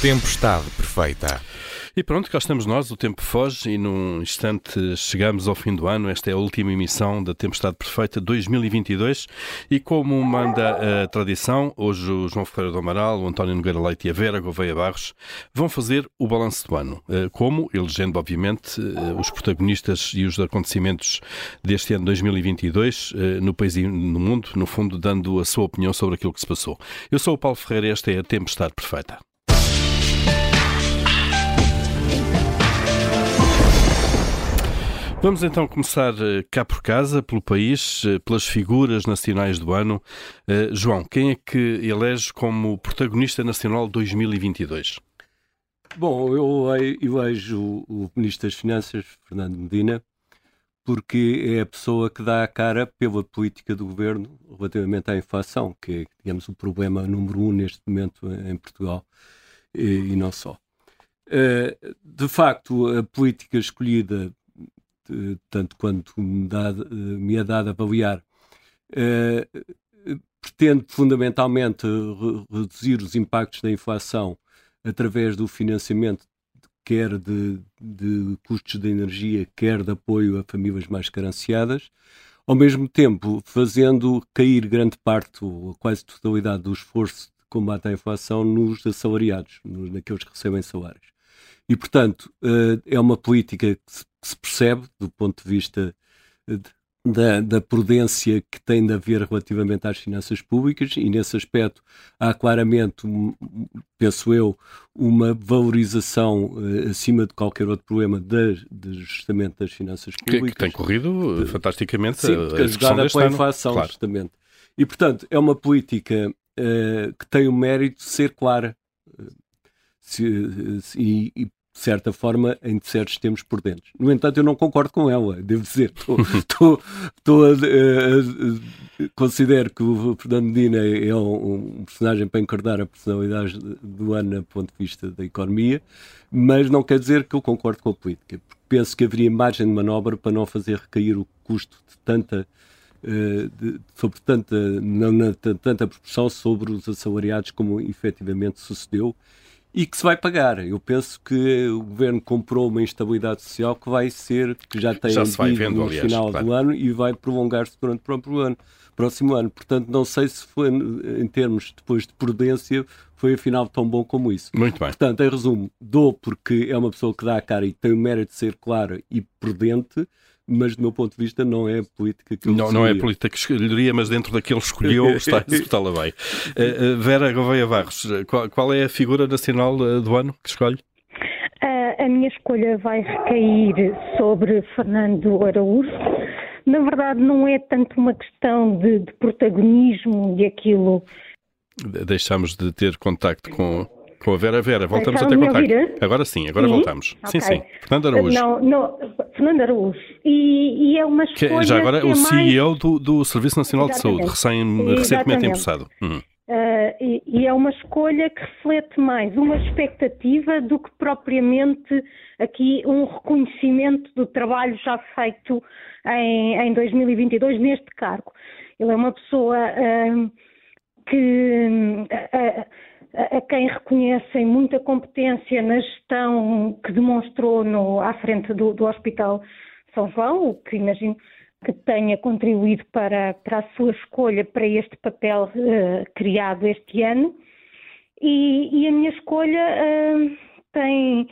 Tempestade perfeita. E pronto, cá estamos nós, o tempo foge e num instante chegamos ao fim do ano. Esta é a última emissão da Tempestade Perfeita 2022 e como manda a tradição, hoje o João Ferreira do Amaral, o António Nogueira Leite e a Vera Gouveia Barros vão fazer o balanço do ano. Eh, como, elegendo obviamente eh, os protagonistas e os acontecimentos deste ano 2022 eh, no país e no mundo, no fundo dando a sua opinião sobre aquilo que se passou. Eu sou o Paulo Ferreira e esta é a Tempestade Perfeita. Vamos então começar eh, cá por casa, pelo país, eh, pelas figuras nacionais do ano. Uh, João, quem é que elege como protagonista nacional 2022? Bom, eu, vejo o Ministro das Finanças, Fernando Medina, porque é a pessoa que dá a cara pela política do governo relativamente à inflação, que é, digamos, o problema número um neste momento em Portugal e, e não só. De facto, a política escolhida tanto quanto me, dá, me é dado avaliar, eh, pretende fundamentalmente reduzir os impactos da inflação através do financiamento quer de, de, custos de energia, quer de apoio a famílias mais carenciadas, ao mesmo tempo fazendo cair grande parte, ou quase totalidade do esforço de combate à inflação nos assalariados, naqueles que recebem salários. E, portanto, eh, é uma política que se percebe do ponto de vista eh, da, da, prudência que tem de haver relativamente às finanças públicas e nesse aspecto há claramente, penso eu, uma valorização uh, acima de qualquer outro problema de, de justamente das finanças públicas. Que, que tem corrido de, fantasticamente sim, a, a jogada pela inflação, claro. justamente. E, portanto, é uma política uh, que tem o mérito de ser clara. Se, se, e de certa forma, em certos tempos prudentes. No entanto, eu não concordo com ela, devo dizer. Estou, a, a, a, considero que o Fernando Medina é um, um, personagem para encarnar a personalidade do ano do ponto de vista da economia, mas não quer dizer que eu concordo com a política. Penso que haveria margem de manobra para não fazer recair o custo de tanta Uh, de, sobre tanta, não, na, tanta proporção sobre os assalariados como efetivamente sucedeu e que se vai pagar. Eu penso que o governo comprou uma instabilidade social que vai ser, que já tem já se vai vendo, no aliás, final claro. do ano e vai prolongar-se durante o próprio ano, próximo ano. Portanto, não sei se foi, em termos depois de prudência, foi afinal tão bom como isso. Muito bem. Portanto, em resumo, dou porque é uma pessoa que dá a cara e tem o mérito de ser clara e prudente, mas do meu ponto de vista não é a política que não, não é a política que escolheria, mas dentro daquele escolheu está está-la bem. Uh, Vera Gouveia Barros, qual, qual, é a figura nacional uh, do ano que escolhe? Uh, a minha escolha vai recair sobre Fernando Araújo. Na verdade, não é tanto uma questão de, de protagonismo e aquilo. Deixamos de ter contacto com, com a Vera Vera, voltamos a ter contato. Agora sim, agora sim? voltamos. Okay. Sim, sim. Fernando Araújo. Não, não, Fernando Araújo. E, e é uma escolha. Que, já agora, que o é CEO mais... do, do Serviço Nacional Exatamente. de Saúde, recém, recentemente empossado. Uh, e, e, é uma escolha que reflete mais uma expectativa do que propriamente aqui um reconhecimento do trabalho já feito em, em 2022 neste cargo. Ele é uma pessoa uh, que. Uh, a quem reconhecem muita competência na gestão que demonstrou no, à frente do, do Hospital São João, o que imagino que tenha contribuído para, para a sua escolha para este papel uh, criado este ano. E, e, a minha escolha uh, tem,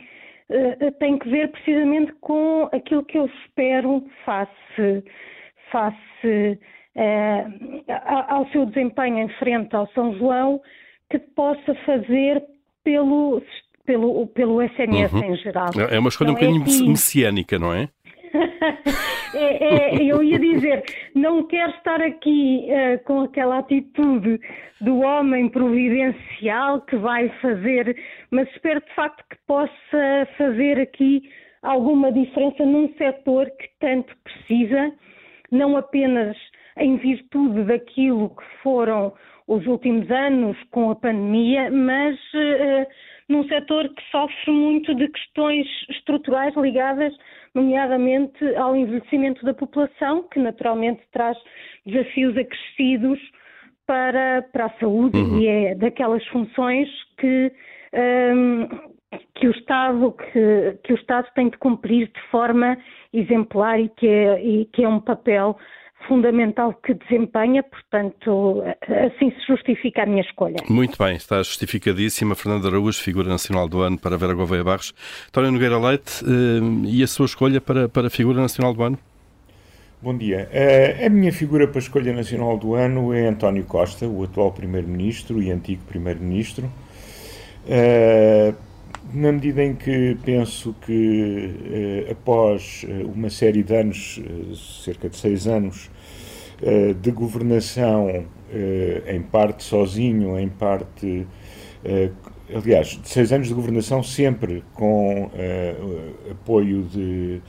uh, tem que ver precisamente com aquilo que eu espero face, face ao seu desempenho em frente ao São João que possa fazer pelo, pelo, pelo SNS uhum. em geral. É uma escolha não um bocadinho é messiânica, não é? é, é, eu ia dizer, não quero estar aqui uh, com aquela atitude do homem providencial que vai fazer, mas espero de facto que possa fazer aqui alguma diferença num setor que tanto precisa, não apenas em virtude daquilo que foram os últimos anos com a pandemia, mas uh, num setor que sofre muito de questões estruturais ligadas, nomeadamente ao envelhecimento da população, que naturalmente traz desafios acrescidos para, para a saúde uhum. e é daquelas funções que um, que o Estado que, que, o Estado tem de cumprir de forma exemplar e que é, e que é um papel fundamental que desempenha, portanto, assim se justifica a minha escolha. Muito bem, está justificadíssima. Fernanda Araújo, figura nacional do ano para Vera Gouveia Barros. António Nogueira Leite, eh, e a sua escolha para, para a figura nacional do ano? Bom dia. Uh, a minha figura para a escolha nacional do ano é António Costa, o atual Primeiro-Ministro e antigo Primeiro-Ministro. Na medida em que penso que, uh, após uma série de anos, cerca de seis anos, de governação, em parte sozinho, em parte. aliás, de seis anos de governação sempre com apoio de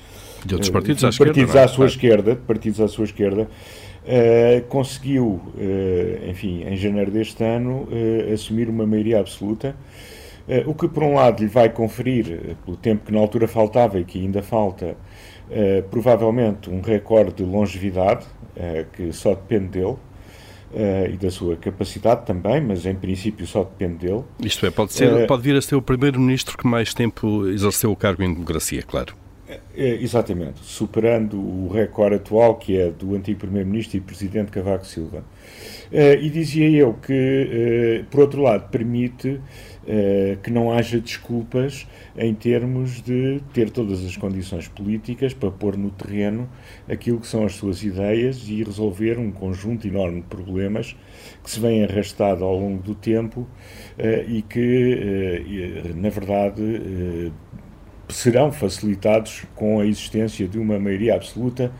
de outros partidos à esquerda. Partidos é? à sua esquerda, partidos à sua esquerda, uh, conseguiu, uh, enfim, em janeiro deste ano, uh, assumir uma maioria absoluta, o que por um lado lhe vai conferir, pelo tempo que na altura faltava e que ainda falta, provavelmente um recorde de longevidade, que só depende dele. Uh, e da sua capacidade também, mas em princípio só depende dele. Isto é, pode, ser, uh, pode vir a ser o primeiro-ministro que mais tempo exerceu o cargo em democracia, claro. É, exatamente, superando o recorde atual que é do antigo Primeiro-Ministro e Presidente Cavaco Silva. Uh, e dizia eu que, uh, por outro lado, permite uh, que não haja desculpas em termos de ter todas as condições políticas para pôr no terreno aquilo que são as suas ideias e resolver um conjunto enorme de problemas que se vêm arrastado ao longo do tempo e que, na verdade, serão facilitados com a existência de uma maioria absoluta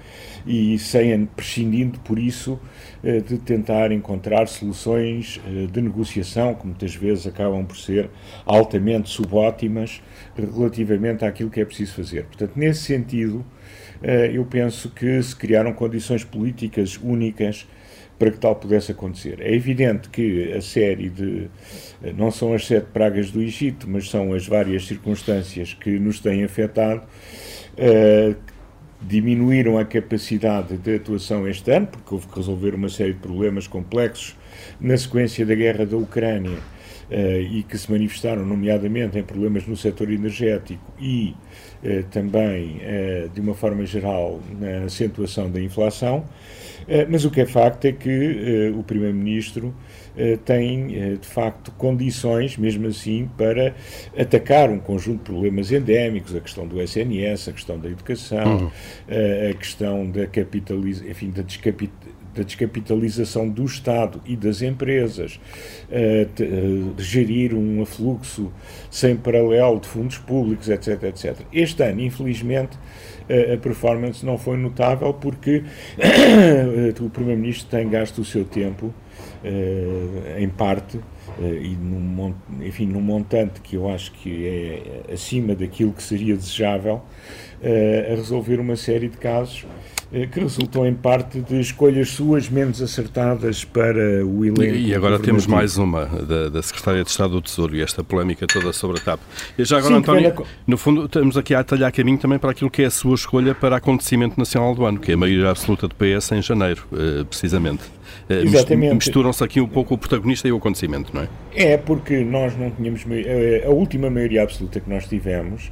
e sem prescindindo por isso eh, de tentar encontrar soluções eh, de negociação que muitas vezes acabam por ser altamente subótimas relativamente àquilo que é preciso fazer. Portanto, nesse sentido, eh, eu penso que se criaram condições políticas únicas para que tal pudesse acontecer. É evidente que a série de. não são as sete pragas do Egito, mas são as várias circunstâncias que nos têm afetado. Diminuíram a capacidade de atuação este ano, porque houve que resolver uma série de problemas complexos na sequência da guerra da Ucrânia e que se manifestaram, nomeadamente, em problemas no setor energético e uh, também, de uma forma geral, na acentuação da inflação. Eh, mas o que é facto é que eh, o Primeiro-Ministro eh, tem, de facto, condições, mesmo assim, para atacar um conjunto de problemas endémicos, a questão do SNS, a questão da educação, uhum. a questão da capitalização, enfim, da descapitalização da descapitalização do Estado e das empresas, uh, gerir um afluxo sem paralelo de fundos públicos, etc, etc. Este ano, infelizmente, a performance não foi notável porque o Primeiro-Ministro tem gasto o seu tempo, eh, em parte, eh, e num, enfim, num montante que eu acho que é acima daquilo que seria desejável, eh, a resolver uma série de casos eh, que resultou em parte de escolhas suas menos acertadas para o elenco. E agora temos mais uma da, da Secretária de Estado do Tesouro e esta polémica toda sobre a TAP. E já agora, Sim, António, no fundo, estamos aqui a atalhar caminho também para aquilo que é a sua escolha para acontecimento nacional do ano, que é a maioria absoluta do PS em janeiro, eh, precisamente. Eh, Exatamente. Misturam-se aqui um pouco o protagonista e o acontecimento, não é? É, porque nós não tínhamos. A última maioria absoluta que nós tivemos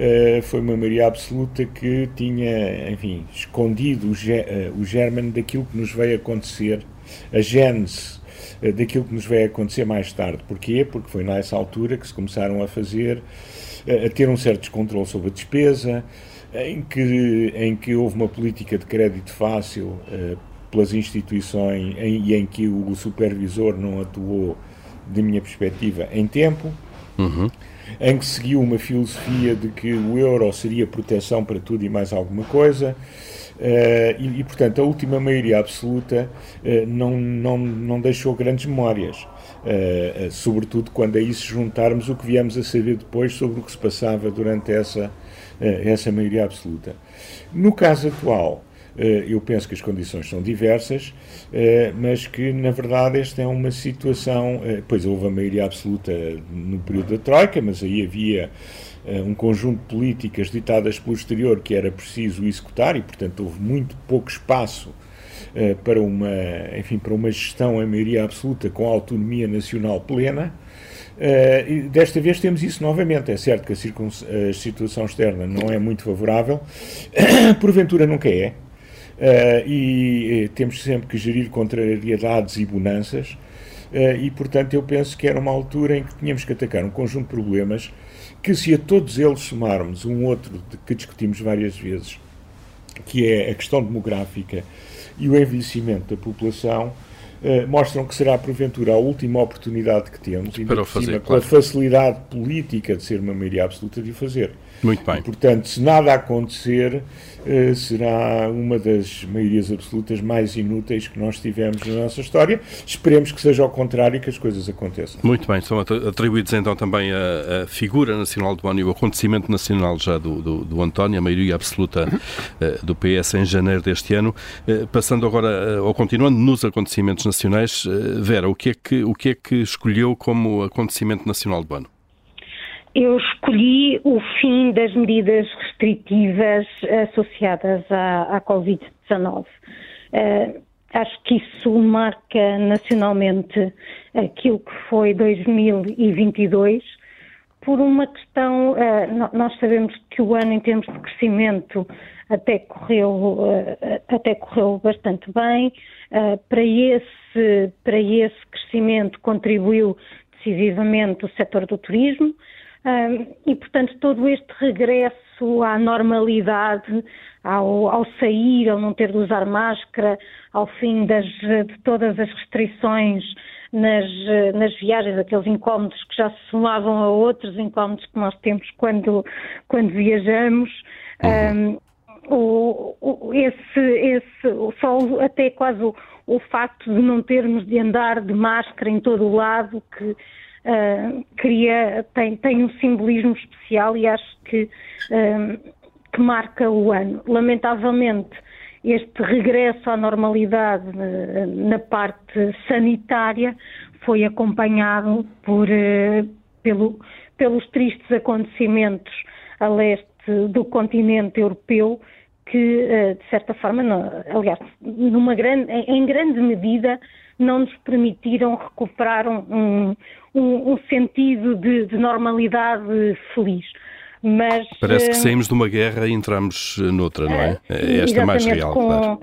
Uh, foi uma maioria absoluta que tinha, enfim, escondido o, ge uh, o germen daquilo que nos veio acontecer, a gênese uh, daquilo que nos veio acontecer mais tarde. Porquê? Porque foi nessa altura que se começaram a fazer, a ter um certo descontrole sobre a despesa, em que, em que houve uma política de crédito fácil pelas instituições em, e em que o supervisor não atuou, de minha perspectiva, em tempo. Uhum em que seguiu uma filosofia de que o euro seria proteção para tudo e mais alguma coisa. Uh, e, e, portanto, a última maioria absoluta uh, não, não, não deixou grandes memórias, uh, sobretudo quando a isso juntarmos o que viemos a saber depois sobre o que se passava durante essa, essa maioria absoluta. No caso atual, eu penso que as condições são diversas, eh, mas que, na verdade, esta é uma situação. Eh, pois houve a maioria absoluta no período da Troika, mas aí havia um conjunto de políticas ditadas pelo exterior que era preciso executar e, portanto, houve muito pouco espaço para uma, enfim, para uma gestão em maioria absoluta com autonomia nacional plena. Uh, desta vez temos isso novamente. É certo que a, a situação externa não é muito favorável, porventura nunca é, e, e temos sempre que gerir contrariedades e bonanças, uh, e portanto eu penso que era uma altura em que tínhamos que atacar um conjunto de problemas que, se a todos eles somarmos um outro que discutimos várias vezes, que é a questão demográfica e o envelhecimento da população, mostram que será porventura a última oportunidade que temos, ainda Para fazer, cima, claro. com a facilidade política de ser uma maioria absoluta de o fazer. Muito bem. E, portanto, se nada acontecer, uh, será uma das maiorias absolutas mais inúteis que nós tivemos na nossa história. Esperemos que seja ao contrário e que as coisas aconteçam. Muito bem. São atribuídos então também a, a figura nacional do ano e o acontecimento nacional já do, do, do António, a maioria absoluta uh, do PS em janeiro deste ano. Uh, passando agora, ou continuando nos acontecimentos nacionais, Vera, o que, é que, o que é que escolheu como acontecimento nacional do ano? Eu escolhi o fim das medidas restritivas associadas à, à Covid-19. Uh, eh, acho que isso marca nacionalmente aquilo que foi 2022 por uma questão, uh, nós sabemos que o ano em termos de crescimento até correu, uh, até correu bastante bem, para, esse, para esse crescimento contribuiu decisivamente o setor do turismo, e, portanto, todo este regresso à normalidade, ao, ao, sair, ao não ter de usar máscara, ao fim das, de todas as restrições nas, nas viagens, aqueles incómodos que já se somavam a outros incómodos que nós temos quando, quando viajamos. Uhum. Um, o, o, esse, esse, só até quase o, o facto de não termos de andar de máscara em todo o lado, que uh, cria, tem, tem um simbolismo especial e acho que, uh, que marca o ano. Lamentavelmente, este regresso à normalidade uh, na parte sanitária foi acompanhado por, pelo, pelos tristes acontecimentos a leste do continente europeu que, de certa forma, não, aliás, numa grande, em grande medida, não nos permitiram recuperar um, um, um sentido de, de, normalidade feliz. Mas, Parece que eh, saímos de uma guerra e entramos noutra, não é? é esta mais real, com, claro.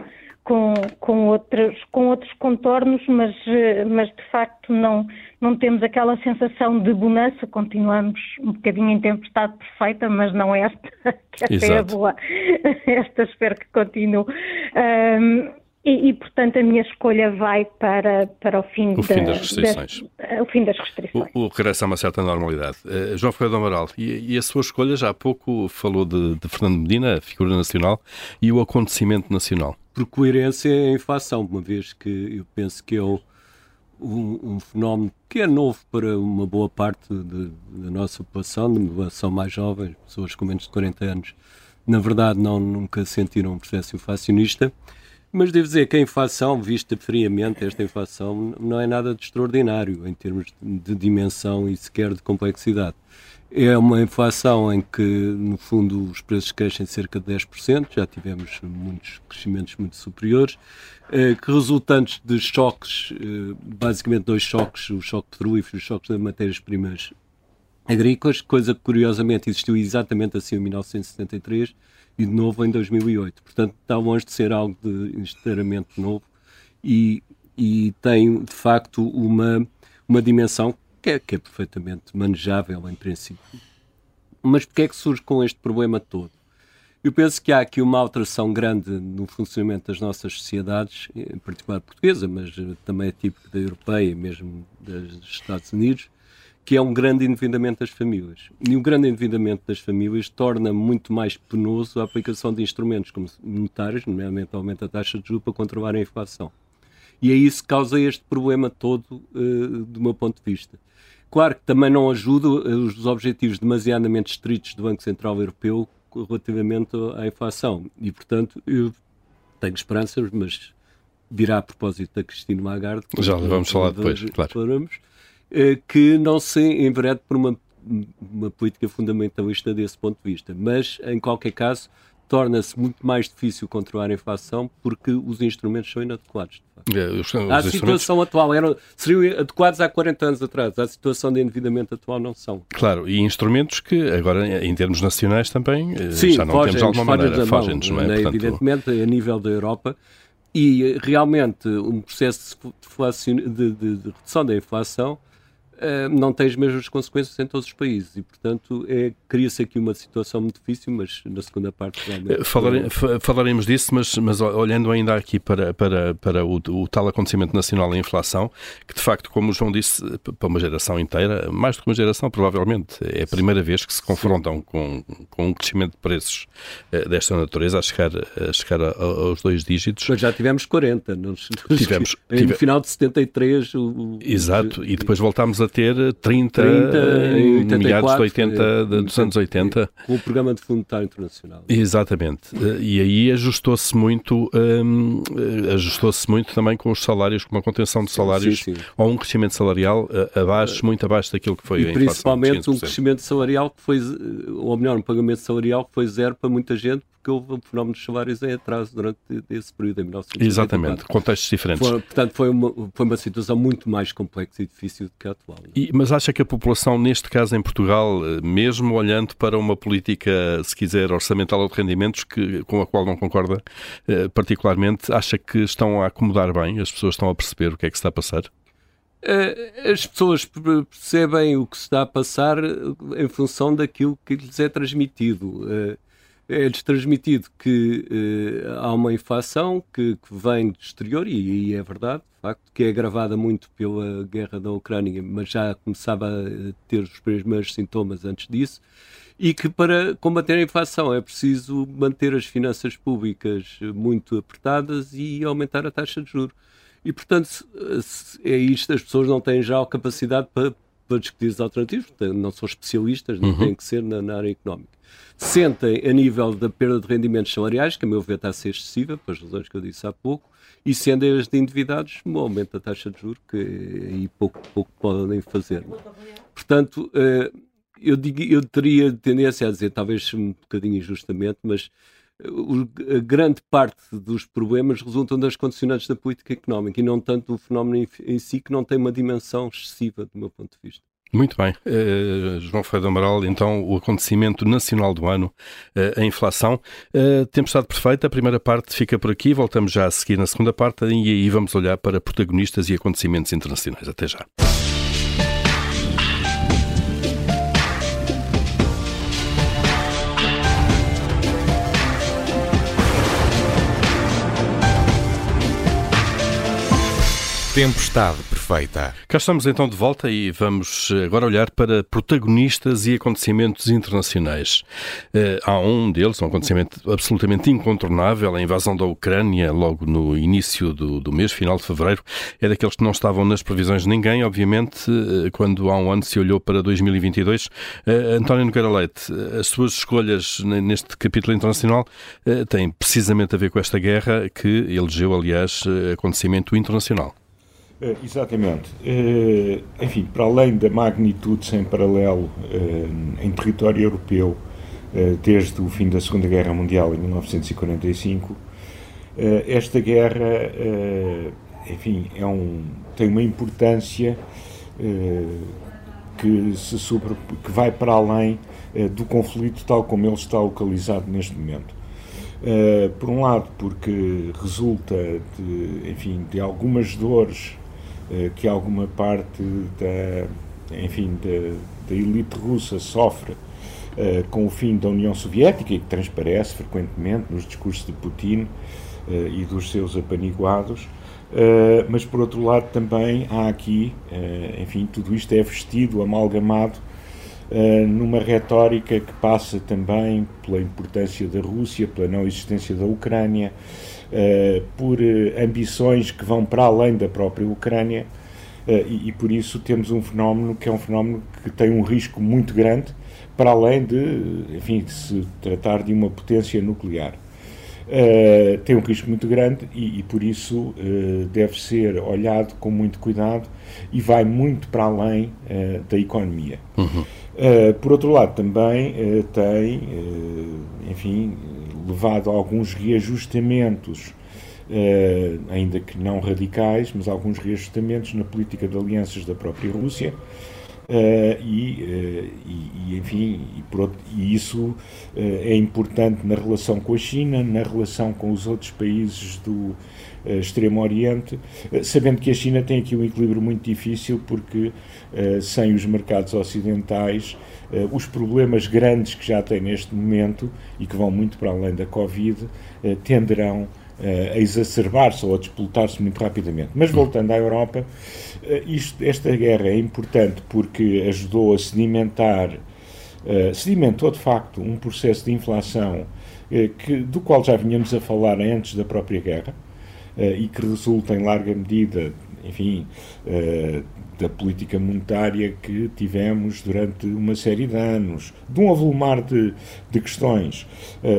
Com, com, outros, com outros contornos, mas, eh, mas de facto não, não temos aquela sensação de bonança, continuamos um bocadinho em tempestade perfeita, mas não esta, que esta Exato. é a boa. Esta espero que continue. Um, e, e, portanto, a minha escolha vai para, para o fim, o da, fim das restrições. o fim das restrições. O, o regresso a uma certa normalidade. Uh, João Ferreira do Amaral, e, e, a sua escolha, já há pouco falou de, de Fernando Medina, a figura nacional, e o acontecimento nacional. Por coerência é a inflação, uma vez que eu penso que é um, um, fenómeno que é novo para uma boa parte de, da nossa população, de uma população mais jovem, pessoas com menos de 40 anos, na verdade não, nunca sentiram um processo inflacionista mas devo dizer que a inflação, vista friamente, esta inflação não é nada de extraordinário em termos de dimensão e sequer de complexidade. É uma inflação em que, no fundo, os preços crescem cerca de 10%, já tivemos muitos crescimentos muito superiores, eh, que resultantes de choques, eh, basicamente dois choques, o choque petrolífero e os choques das matérias-primas agrícolas, coisa que curiosamente existiu exatamente assim em 1973, e de novo em 2008. Portanto, está longe de ser algo de inteiramente novo e, e tem, de facto, uma, uma dimensão que é, que é perfeitamente manejável, em princípio. Mas porquê é que surge com este problema todo? Eu penso que há aqui uma alteração grande no funcionamento das nossas sociedades, em particular portuguesa, mas também é típico da europeia, mesmo dos Estados Unidos, que é um grande endividamento das famílias. E o grande endividamento das famílias torna muito mais penoso a aplicação de instrumentos como monetários, nomeadamente aumento da taxa de juros, para controlar a inflação. E é isso que causa este problema todo, uh, do meu ponto de vista. Claro que também não ajuda os objetivos demasiadamente estritos do Banco Central Europeu relativamente à inflação. E, portanto, eu tenho esperanças, mas virá a propósito da Cristina Lagarde. Já vamos falar depois, claro. Falamos, eh, que não se enverede por uma, uma política fundamentalista desse ponto de vista. Mas, em qualquer caso, torna-se muito mais difícil controlar a inflação porque os instrumentos são inadequados. É, os, os a situação atual eram, seriam adequados há 40 anos atrás. A situação de endividamento atual não são. Claro, e instrumentos que agora, em termos nacionais, também eh, Sim, já não fogem, temos de alguma maneira. Fogem-nos, não é? Portanto... Evidentemente, a nível da Europa. E realmente, um processo de, de, de, de redução da inflação Uh, não tem as mesmas consequências em todos os países e, portanto, é, cria-se aqui uma situação muito difícil, mas na segunda parte realmente... Falarem, falaremos disso, mas, mas olhando ainda aqui para, para, para o, o, tal acontecimento nacional, a inflação, que de facto, como o João disse, para uma geração inteira, mais do que uma geração, provavelmente, é a primeira vez que se confrontam com, com um crescimento de preços uh, desta natureza, a chegar, a chegar a, aos dois dígitos. Mas já tivemos 40, nos, tivemos, no tive... final de 73... O, Exato, e depois voltámos a a ter 30, 30 84, de 80 é, dos anos 80. Com o programa de Fundo Monetário Internacional. Exatamente. Eh, e aí ajustou-se muito, um, eh, ajustou-se muito também com os salários, com uma contenção de salários sim, sim. ou um crescimento salarial eh, abaixo, muito abaixo daquilo que foi e a principalmente um crescimento salarial que foi, ou melhor, um pagamento salarial que foi zero para muita gente porque houve um fenómeno de salários em atraso durante esse período, em 1984. Exatamente, contextos diferentes. Foi, portanto, foi uma, foi uma situação muito mais complexa e difícil do que a atual. E, mas acha que a população, neste caso em Portugal, eh, mesmo olhando para uma política, se quiser, orçamental ou de rendimentos, que, com a qual não concorda eh, particularmente, acha que estão a acomodar bem? As pessoas estão a perceber o que é que está a passar? Eh, as pessoas percebem o que se está a passar em função daquilo que lhes é transmitido é-lhes transmitido que uh, há uma inflação que, que, vem do exterior, e, e é verdade, de facto, que é agravada muito pela guerra da Ucrânia, mas já começava a ter os primeiros sintomas antes disso, e que para combater a inflação é preciso manter as finanças públicas muito apertadas e aumentar a taxa de juros. E, portanto, é isto, as pessoas não têm já a capacidade para, para discutir as alternativas, não são especialistas, não uhum. têm que ser na, na área económica sentem a nível da perda de rendimentos salariais, que a meu ver está a ser excessiva, pelas razões que eu disse há pouco, e sentem as de endividados, um aumento da taxa de juros, que aí pouco, pouco podem fazer. Portanto, eh, eu, digo, eu teria tendência a dizer, talvez um bocadinho injustamente, mas a grande parte dos problemas resultam das condicionantes da política económica e não tanto do fenómeno em si, que não tem uma dimensão excessiva, do meu ponto de vista. Muito bem. Uh, João Ferreira do Amaral, então, o acontecimento nacional do ano, uh, a inflação. Uh, tempestade perfeita, a primeira parte fica por aqui, voltamos já a seguir na segunda parte e aí vamos olhar para protagonistas e acontecimentos internacionais. Até já. Tempestade perfeita. Cá estamos então de volta e vamos eh, agora olhar para protagonistas e acontecimentos internacionais. Uh, há um deles, um acontecimento absolutamente incontornável, a invasão da Ucrânia logo no início do, do mês, final de fevereiro. É daqueles que não estavam nas previsões de ninguém, obviamente, uh, quando há um ano se olhou para 2022. Uh, António Nogueira Leite, as suas escolhas neste capítulo internacional têm precisamente a ver com esta guerra que elegeu, aliás, acontecimento internacional. Uh, exatamente. Uh, enfim, para além da magnitude sem paralelo uh, em território europeu desde o fim da Segunda Guerra Mundial em 1945, esta guerra, enfim, é um, tem uma importância que, se sobre, que vai para além do conflito tal como ele está localizado neste momento. por um lado, porque resulta de, enfim, de algumas dores que alguma parte da, enfim, da, da elite russa sofre uh, com o fim da União Soviética e que transparece frequentemente nos discursos de Putin uh, e dos seus apaniguados, uh, mas por outro lado também há aqui, enfim, tudo isto é vestido, amalgamado numa retórica que passa também pela importância da Rússia, pela não existência da Ucrânia, por uh, ambições que vão para além da própria Ucrânia uh, e, e, por isso temos um fenómeno que é um fenómeno que tem um risco muito grande para além de, enfim, de se tratar de uma potência nuclear. Tem um risco muito grande e, e por isso deve ser olhado com muito cuidado e vai muito para além da economia. Uhum. por outro lado, também tem, enfim, levado a alguns reajustamentos, uh, ainda que não radicais, mas alguns reajustamentos na política de alianças da própria Rússia. Uh, e, uh, e, e, enfim, e, e isso uh, é importante na relação com a China, na relação com os outros países do Extremo Oriente, sabendo que a China tem aqui um equilíbrio muito difícil, porque sem os mercados ocidentais, os problemas grandes que já tem neste momento e que vão muito para além da Covid tenderão exacerbar-se ou a despoltar-se muito rapidamente. Mas voltando à Europa, eh, isto, esta guerra é importante porque ajudou a sedimentar, uh, sedimentou de facto um processo de inflação que, do qual já vinhamos a falar antes da própria guerra e que resulta em larga medida, enfim, da política monetária que tivemos durante uma série de anos, de um avolumar de, de questões,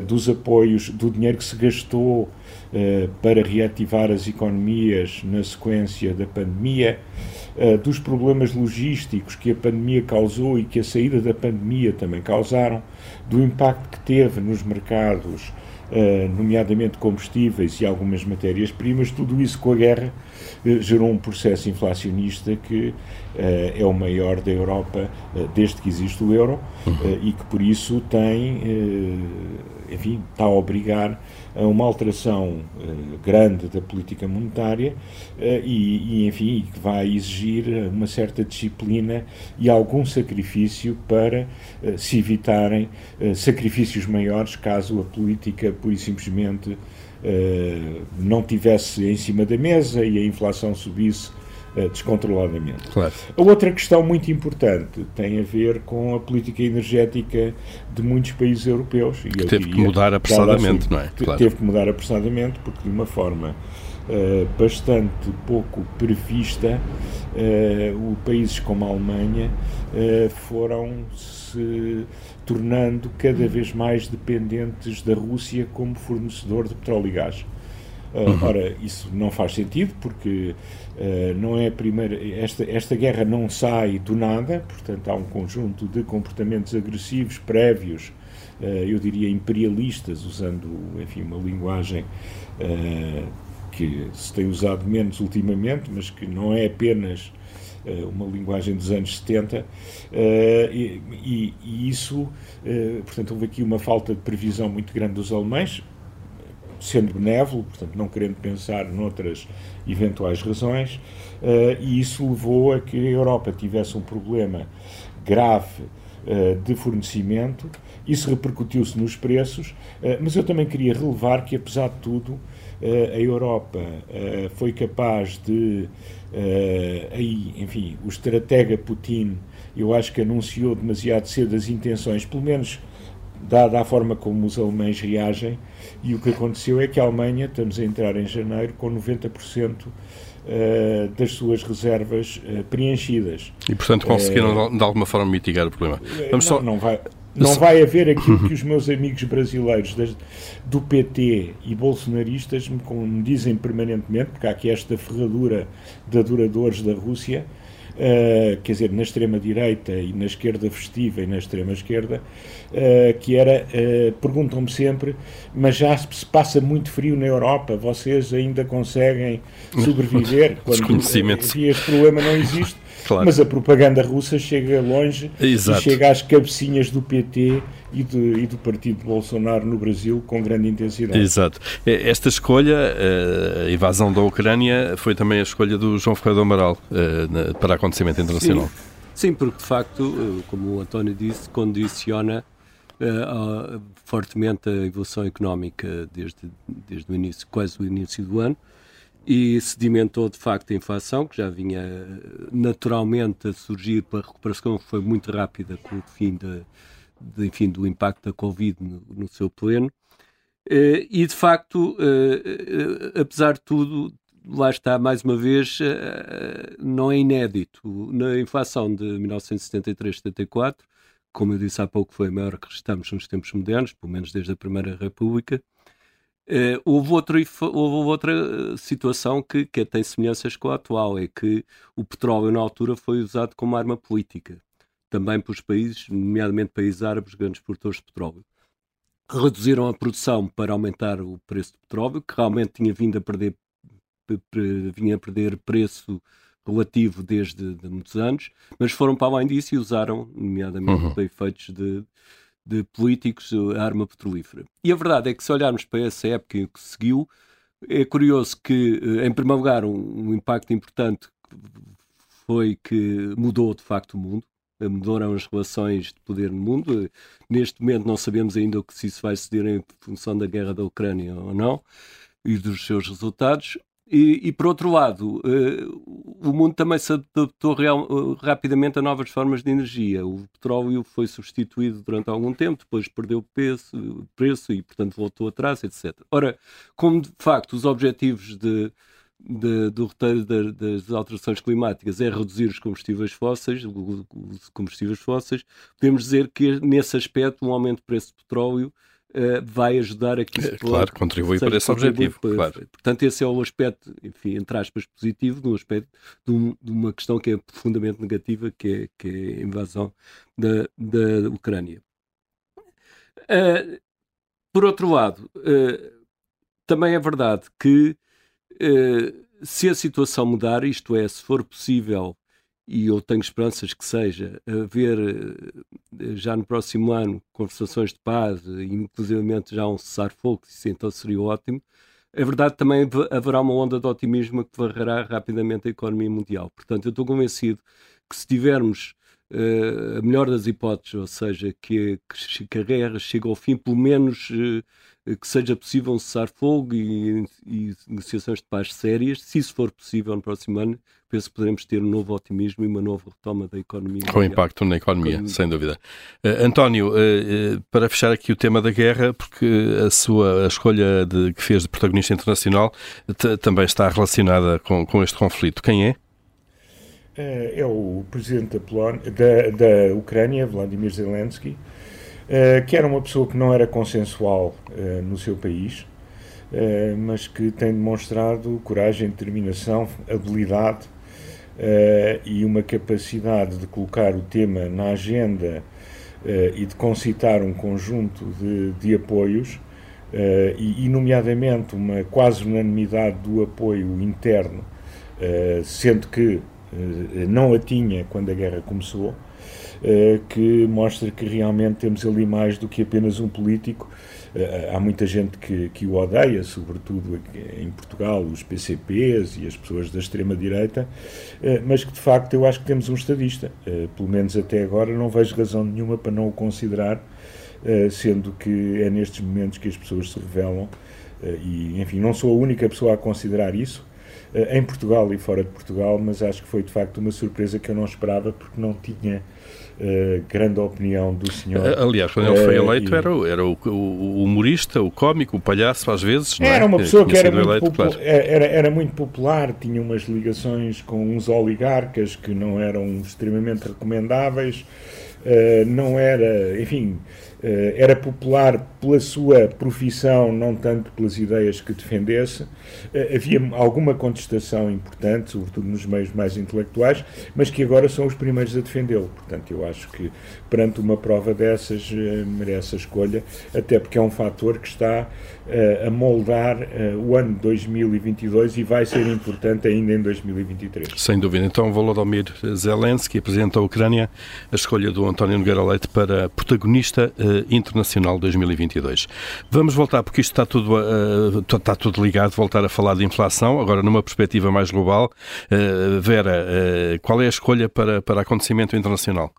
dos apoios, do dinheiro que se gastou eh, para reativar as economias na sequência da pandemia, eh, dos problemas logísticos que a pandemia causou e que a saída da pandemia também causaram, do impacto que teve nos mercados, eh, nomeadamente combustíveis e algumas matérias-primas, tudo isso com a guerra gerou um processo inflacionista que é o maior da Europa desde que existe o euro uhum. e que por isso tem, enfim, está a obrigar a uma alteração uh, grande da política monetária uh, e, e, enfim, que vai exigir uma certa disciplina e algum sacrifício para se evitarem sacrifícios maiores caso a política, pura e simplesmente, não tivesse em cima da mesa e a inflação subisse descontroladamente. Claro. A outra questão muito importante tem a ver com a política energética de muitos países europeus. E que teve diria, que mudar apressadamente, não é? Claro. Teve que mudar apressadamente, porque de uma forma uh, bastante pouco prevista, uh, países como a Alemanha uh, foram se tornando cada vez mais dependentes da Rússia como fornecedor de petróleo e gás. Uhum. Ora, isso não faz sentido porque uh, não é a primeira. Esta, esta guerra não sai do nada, portanto, há um conjunto de comportamentos agressivos prévios, uh, eu diria imperialistas, usando, enfim, uma linguagem uh, que se tem usado menos ultimamente, mas que não é apenas uma linguagem dos anos 70, e, e, e, isso, portanto, houve aqui uma falta de previsão muito grande dos alemães, sendo benévolo, portanto, não querendo pensar noutras eventuais razões, uh, e isso levou a que a Europa tivesse um problema grave uh, de fornecimento. Isso repercutiu-se nos preços, uh, mas eu também queria relevar que, apesar de tudo, a Europa foi capaz de, aí, enfim, o estratega Putin, eu acho que anunciou demasiado cedo as intenções, pelo menos dada a forma como os alemães reagem, e o que aconteceu é que a Alemanha, estamos a entrar em janeiro, com 90% eh, das suas reservas eh, preenchidas. E, portanto, conseguiram de alguma forma mitigar o problema. Eh, Vamos não, só... não vai. Não vai haver aquilo que os meus amigos brasileiros das, do PT e bolsonaristas me, me, dizem permanentemente, porque há aqui esta ferradura de adoradores da Rússia, uh, quer dizer, na extrema-direita e na esquerda festiva e na extrema-esquerda, uh, que era, uh, perguntam-me sempre, mas já se passa muito frio na Europa, vocês ainda conseguem sobreviver? Quando enfim, este problema não existe. Claro. Mas a propaganda russa chega longe Exato. e chega às cabecinhas do PT e do, e do partido de Bolsonaro no Brasil com grande intensidade. Exato. Esta escolha, eh, a invasão da Ucrânia, foi também a escolha do João Ferreira do Amaral eh, para acontecimento internacional. Sim. Sim, porque de facto, eh, como o António disse, condiciona uh, fortemente a evolução económica desde, desde o início, quase o início do ano e sedimentou de facto a inflação, que já vinha naturalmente a surgir para a recuperação, que foi muito rápida com o fim de, de, enfim, do impacto da Covid no, no seu pleno. Uh, e de facto, uh, uh, apesar de tudo, lá está mais uma vez, não é inédito. Na inflação de 1973-74, como eu disse há pouco, foi a maior que registramos nos tempos modernos, pelo menos desde a Primeira República. houve, outro, houve outra situação que, que tem semelhanças com a atual, é que o petróleo na altura foi usado como arma política também pelos países, nomeadamente países árabes, grandes produtores de petróleo. reduziram a produção para aumentar o preço do petróleo, que realmente tinha vindo a perder, vinha a perder preço relativo desde de muitos anos, mas foram para além disso e usaram, nomeadamente uhum. para efeitos de, de políticos, a arma petrolífera. E a verdade é que se olharmos para essa época que seguiu, é curioso que, eh, em primeiro lugar, um, um impacto importante foi que mudou de facto o mundo, mudaram as relações de poder no mundo. Neste momento não sabemos ainda se isso vai ceder em função da guerra da Ucrânia ou não e dos seus resultados. E, e, por outro lado, uh, o mundo também se adaptou real, uh, rapidamente a novas formas de energia. O petróleo foi substituído durante algum tempo, depois perdeu peso, preço e, portanto, voltou atrás, etc. Ora, como de facto os objetivos de, de, do roteiro das alterações climáticas é reduzir os combustíveis fósseis, os combustíveis fósseis, podemos dizer que nesse aspecto um aumento do preço do petróleo uh, vai ajudar a que isso é, Claro, contribui para esse objetivo. Para, claro. Portanto, esse é o aspecto, enfim, entre aspas, positivo, de um aspecto de, um, de uma questão que é profundamente negativa, que é, que é a invasão da, da Ucrânia. Uh, por outro lado, uh, também é verdade que se a situação mudar, isto é, se for possível e eu tenho esperanças que seja, haver eh, já no próximo ano conversações de paz, inclusivamente já um cessar-fogo, isso então seria ótimo. É verdade também haverá uma onda de otimismo que varrerá rapidamente a economia mundial. Portanto, eu estou convencido que se tivermos uh, a melhor das hipóteses, ou seja, que, que a guerra chegue ao fim, pelo menos uh, que seja possível um cessar-fogo e, e, negociações de paz sérias. Se isso for possível no próximo ano, penso que poderemos ter um novo otimismo e uma nova retoma da economia. Com impacto na economia, economia. sem dúvida. Uh, António, uh, uh, para fechar aqui o tema da guerra, porque a sua a escolha de, que fez de protagonista internacional também está relacionada com, com este conflito. Quem é? É o presidente da, Polónia, da, da Ucrânia, Vladimir Zelensky, eh, que era uma pessoa que não era consensual uh, no seu país, uh, mas que tem demonstrado coragem, determinação, habilidade e uma capacidade de colocar o tema na agenda e de concitar um conjunto de, de apoios, e, e, nomeadamente, uma quase unanimidade do apoio interno, sendo que não a tinha quando a guerra começou eh, que mostra que realmente temos ali mais do que apenas um político. Eh, há muita gente que, que o odeia, sobretudo em Portugal, os PCPs e as pessoas da extrema-direita, eh, mas que de facto eu acho que temos um estadista. Pelo menos até agora não vejo razão nenhuma para não o considerar, sendo que é nestes momentos que as pessoas se revelam. E, enfim, não sou a única pessoa a considerar isso, em Portugal e fora de Portugal, mas acho que foi de facto uma surpresa que eu não esperava porque não tinha uh, grande opinião do senhor. Aliás, quando ele foi eh, eleito, era, o, era o, o, humorista, o cómico, o palhaço, às vezes. Era é? uma pessoa que era muito, eleito, claro. era, era muito popular, tinha umas ligações com uns oligarcas que não eram extremamente recomendáveis, uh, não era, enfim eh, era popular pela sua profissão, não tanto pelas ideias que defendesse. Eh, havia alguma contestação importante, sobretudo nos meios mais intelectuais, mas que agora são os primeiros a defendê-lo. Portanto, eu acho que perante uma prova dessas eh, merece a escolha, até porque é um fator que está a moldar o ano 2022 e vai ser importante ainda em 2023. Sem dúvida. Então, Volodymyr Zelensky, presidente da Ucrânia, a escolha do António Nogueira Leite para protagonista Internacional 2022. Vamos voltar, porque isto está tudo, uh, está tudo ligado, voltar a falar de inflação, agora numa perspectiva mais global. Uh, Vera, qual é a escolha para, para acontecimento internacional?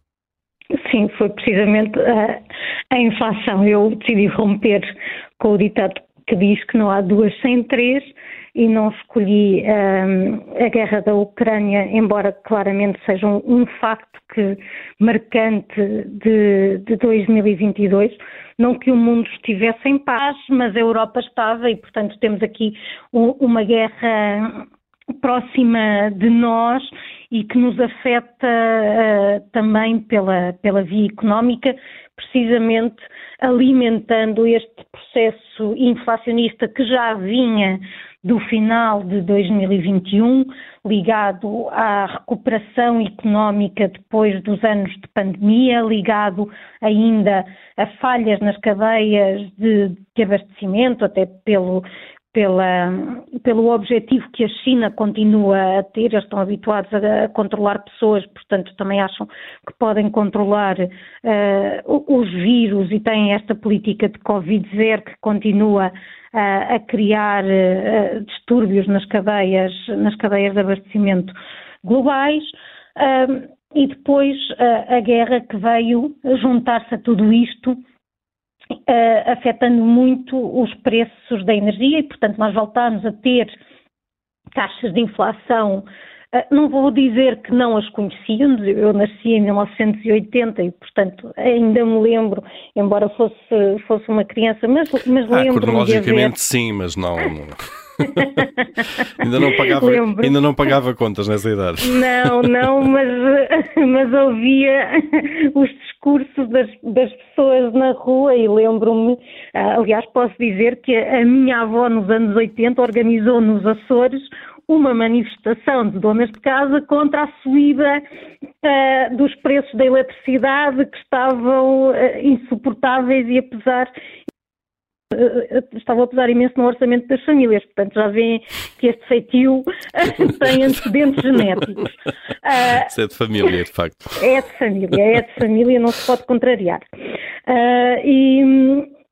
Sim, foi precisamente a, a inflação. Eu decidi romper com o ditado que diz que não há duas sem três e não escolhi um, a guerra da Ucrânia, embora claramente seja um, um facto que, marcante de, de 2022. Não que o mundo estivesse em paz, mas a Europa estava e, portanto, temos aqui um, uma guerra próxima de nós e que nos afeta uh, também pela, pela via económica, precisamente alimentando este processo inflacionista que já vinha do final de 2021, ligado à recuperação económica depois dos anos de pandemia, ligado ainda a falhas nas cadeias de, de abastecimento, até pelo, pela, pelo objetivo que a China continua a ter, eles estão habituados a, a controlar pessoas, portanto também acham que podem controlar uh, os vírus e têm esta política de Covid-0 que continua uh, a criar uh, distúrbios nas cadeias, nas cadeias de abastecimento globais. e depois a guerra que veio juntar-se a tudo isto uh, afetando muito os preços da energia e, portanto, nós voltamos a ter taxas de inflação. Uh, não vou dizer que não as conhecíamos, eu nasci em 1980 e, portanto, ainda me lembro, embora fosse, fosse uma criança, mas, mas ah, cronologicamente sim, mas não... ainda, não pagava, ainda não pagava contas nessa idade. Não, não, mas, mas ouvia os discursos das, das pessoas na rua e lembro-me, ah, aliás, posso dizer que a minha avó nos anos 80 organizou nos Açores uma manifestação de donas de casa contra a subida uh, dos preços da eletricidade que estavam uh, insuportáveis e apesar eh, estavam a pesar imenso no orçamento das famílias, portanto já veem que este feitio tem antecedentes genéticos. Isso é de família, de facto. É de família, é de família, não se pode contrariar. E,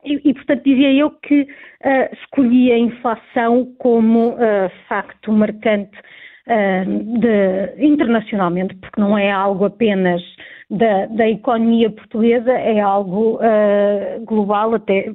e, portanto dizia eu que uh, escolhi a inflação como facto marcante de, internacionalmente, porque não é algo apenas da, da economia portuguesa, é algo global, até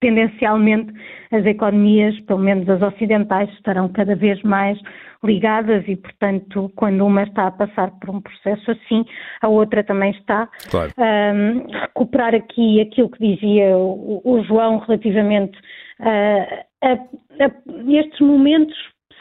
tendencialmente as economias, pelo menos as ocidentais, estarão cada vez mais ligadas e, portanto, quando uma está a passar por um processo assim, a outra também está. Claro. Um, recuperar aqui aquilo que dizia o, o João relativamente uh, a, a, estes momentos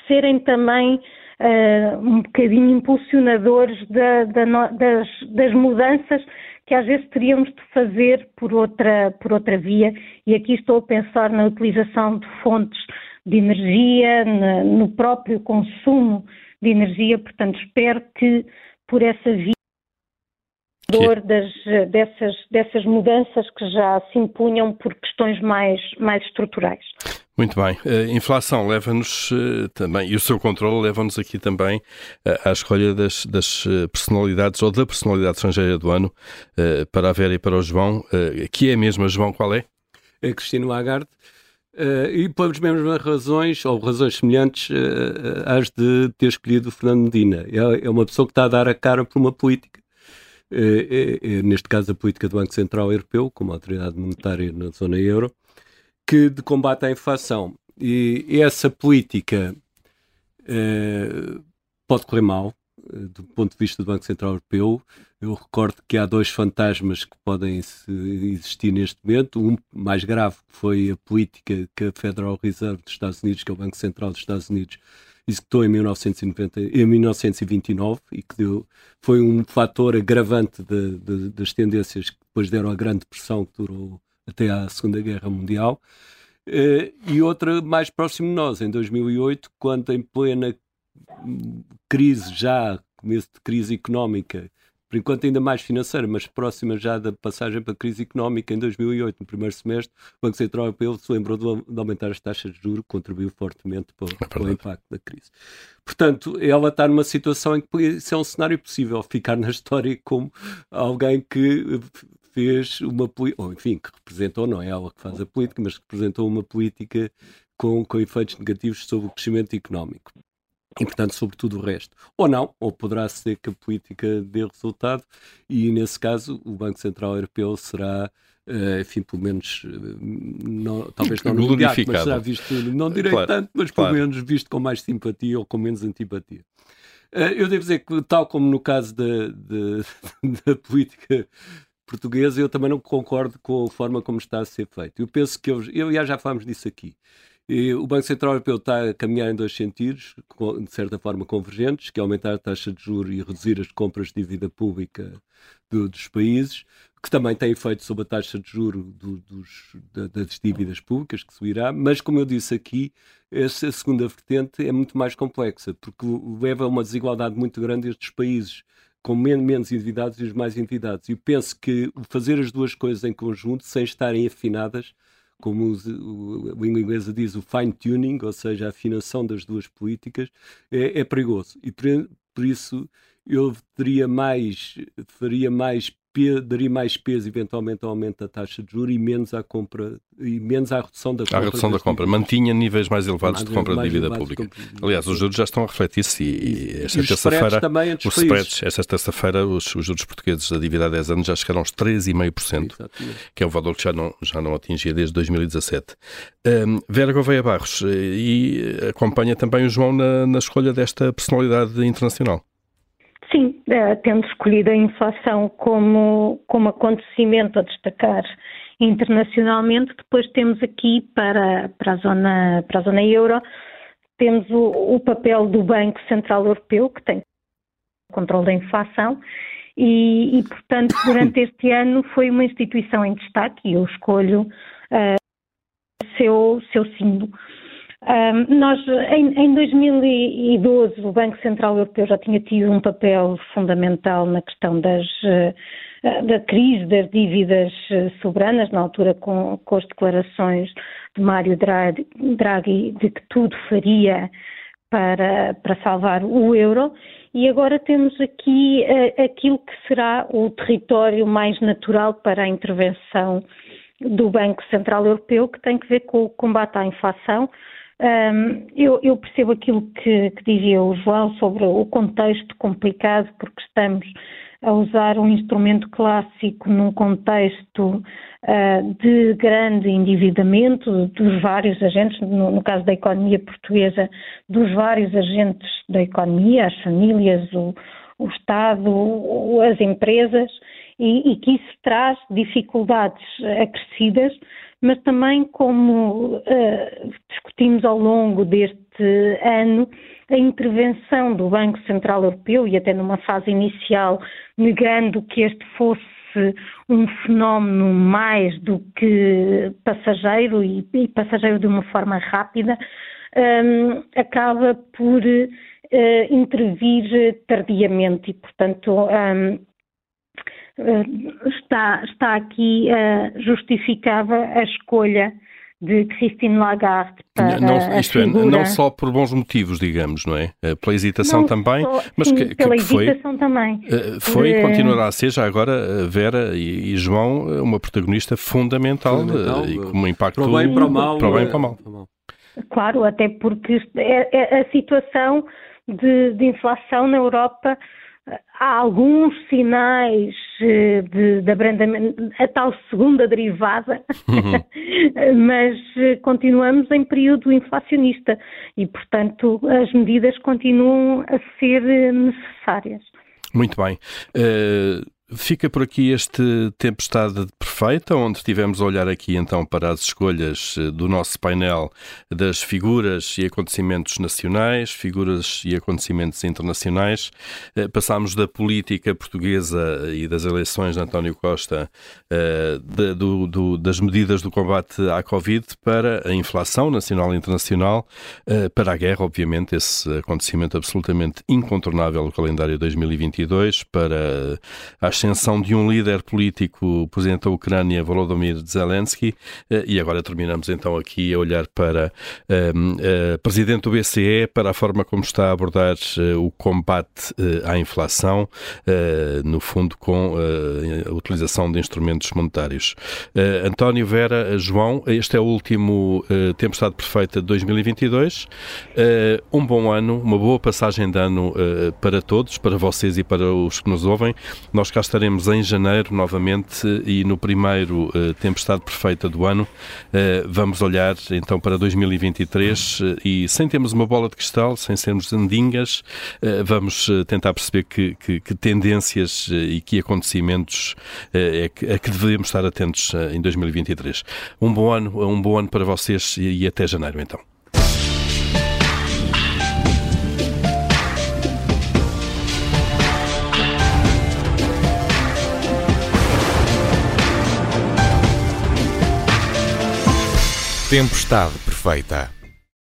serem também uh, um bocadinho impulsionadores da, da, das, das mudanças que às vezes teríamos de fazer por outra, por outra via, e aqui estou a pensar na utilização de fontes de energia, no próprio consumo de energia, portanto espero que por essa via das, dessas, dessas mudanças que já se impunham por questões mais, mais estruturais. Muito bem. A inflação leva-nos uh, também, e o seu controle leva-nos aqui também uh, à escolha das, das, eh, personalidades ou da personalidade estrangeira do ano para a Vera e para o João, que é a mesma, João, qual é? É Cristina Lagarde. e pelas mesmas razões, ou razões semelhantes às de ter escolhido o Fernando Medina. É, é, uma pessoa que está a dar a cara por uma política. É, é, neste caso, a política do Banco Central Europeu, como autoridade monetária na zona euro, que de combate à inflação. E essa política pode correr mal, do ponto de vista do Banco Central Europeu. Eu recordo que há dois fantasmas que podem existir neste momento. Um mais grave, que foi a política que a Federal Reserve dos Estados Unidos, que é o Banco Central dos Estados Unidos, executou em, 1990, em 1929 e que deu, foi um fator agravante de, de, das tendências que depois deram a grande pressão que durou até à Segunda Guerra Mundial. Uh, e outra mais próximo de nós, em 2008, quando em plena crise já, começo de crise económica, por enquanto ainda mais financeira, mas próxima já da passagem para a crise económica em 2008, no primeiro semestre, o Banco Central Europeu se lembrou de, aumentar as taxas de juros, contribuiu fortemente para, é para o impacto da crise. Portanto, ela está numa situação em que isso é um cenário possível, ficar na história como alguém que fez uma política, ou enfim, que representou, não é ela que faz a política, mas que representou uma política com, com efeitos negativos sobre o crescimento económico. E, portanto, sobre tudo o resto. Ou não, ou poderá ser que a política dê resultado, e nesse caso o Banco Central Europeu será Uh, enfim, pelo menos, uh, não, talvez não no imediato, mas será visto, não direi claro, tanto, mas claro. pelo menos visto com mais simpatia ou com menos antipatia. Uh, eu devo dizer que, tal como no caso da, da, da política portuguesa, eu também não concordo com a forma como está a ser feito. Eu penso que, eu, eu já falámos disso aqui, e o Banco Central Europeu está a caminhar em dois sentidos, de certa forma convergentes, que é aumentar a taxa de juros e reduzir as compras de dívida pública do, dos países, que também tem efeito sobre a taxa de juro do, dos, das dívidas públicas, que subirá, mas como eu disse aqui, essa segunda vertente é muito mais complexa, porque leva a uma desigualdade muito grande estes países com menos endividados e os mais endividados. E penso que fazer as duas coisas em conjunto, sem estarem afinadas, como o, o inglês diz, o fine-tuning, ou seja, a afinação das duas políticas, é, é perigoso. E por, por isso eu teria mais, faria mais daria mais peso eventualmente ao aumento da taxa de juros e menos à compra e menos à redução da compra. A redução da compra. Mantinha níveis mais elevados mais, de compra de dívida pública. De Aliás, os juros já estão a refletir-se e, e esta terça-feira os spreads, esta terça-feira os, os, juros portugueses da dívida a 10 anos já chegaram aos 3,5%, que é um valor que já não, já não atingia desde 2017. Um, Vera Gouveia Barros, eh, e acompanha também o João na, na escolha desta personalidade internacional. Sim, eh, tendo escolhido a inflação como, como acontecimento a destacar internacionalmente, depois temos aqui para, para, a, zona, para a zona euro, temos o, o papel do Banco Central Europeu, que tem controle da inflação, e, e, portanto, durante este ano foi uma instituição em destaque, e eu escolho uh, seu, seu símbolo. Nós, em, em, 2012, o Banco Central Europeu já tinha tido um papel fundamental na questão das, uh, da crise das dívidas eh, soberanas, na altura com, com as declarações de Mário Draghi, Draghi de que tudo faria para, para salvar o euro. E agora temos aqui uh, aquilo que será o território mais natural para a intervenção do Banco Central Europeu, que tem que ver com o combate à inflação um, eu, eu, percebo aquilo que, que, dizia o João sobre o contexto complicado, porque estamos a usar um instrumento clássico num contexto uh, de grande endividamento dos vários agentes, no, no, caso da economia portuguesa, dos vários agentes da economia, as famílias, o, o Estado, as empresas, e, e, que isso traz dificuldades acrescidas mas também como uh, discutimos ao longo deste ano, a intervenção do Banco Central Europeu, e até numa fase inicial, negando que este fosse um fenómeno mais do que passageiro e, passageiro de uma forma rápida, um, acaba por uh, intervir tardiamente. E, portanto, um, está, está aqui uh, justificada a escolha de Christine Lagarde para não, a isto é, não só por bons motivos, digamos, não é? Eh, pela hesitação não também, só, mas sim, que, pela que foi, hesitação também. Foi e continuará a ser já agora Vera e, e João uma protagonista fundamental, fundamental e com um impacto para o bem e para o mal. Para o bem e para o mal. Claro, até porque é, é a situação de, de inflação na Europa há alguns sinais eh, de, de abrandamento, a tal segunda derivada, uhum. mas eh, continuamos em período inflacionista e, portanto, as medidas continuam a ser eh, necessárias. Muito bem. Uh, Fica por aqui este Tempestade Perfeita, onde estivemos a olhar aqui então para as escolhas eh, do nosso painel das figuras e acontecimentos nacionais, figuras e acontecimentos internacionais. Eh, passámos da política portuguesa e das eleições de António Costa, eh, do, do, das medidas do combate à Covid, para a inflação nacional e internacional, para a guerra, obviamente, esse acontecimento absolutamente incontornável, o calendário 2022, para a ascensão de um líder político, o presidente da Ucrânia, Volodymyr Zelensky, eh, e agora terminamos então aqui a olhar para um, ehm, eh, presidente do BCE, para a forma como está a abordar uh, o combate à inflação, no fundo com a utilização de instrumentos monetários. António Vera, João, este é o último Tempestade Perfeita de 2022. um bom ano, uma boa passagem de ano para todos, para vocês e para os que nos ouvem. Nós cá estaremos em janeiro novamente e no primeiro uh, Tempestade Perfeita do ano uh, vamos olhar então para 2023 uh, eh, e sem termos uma bola de cristal, sem sermos andingas, vamos tentar perceber que, que, que tendências e que acontecimentos é que, a que devemos estar atentos em 2023. Um bom ano, um bom ano para vocês e, e até janeiro então. Tempestade perfeita.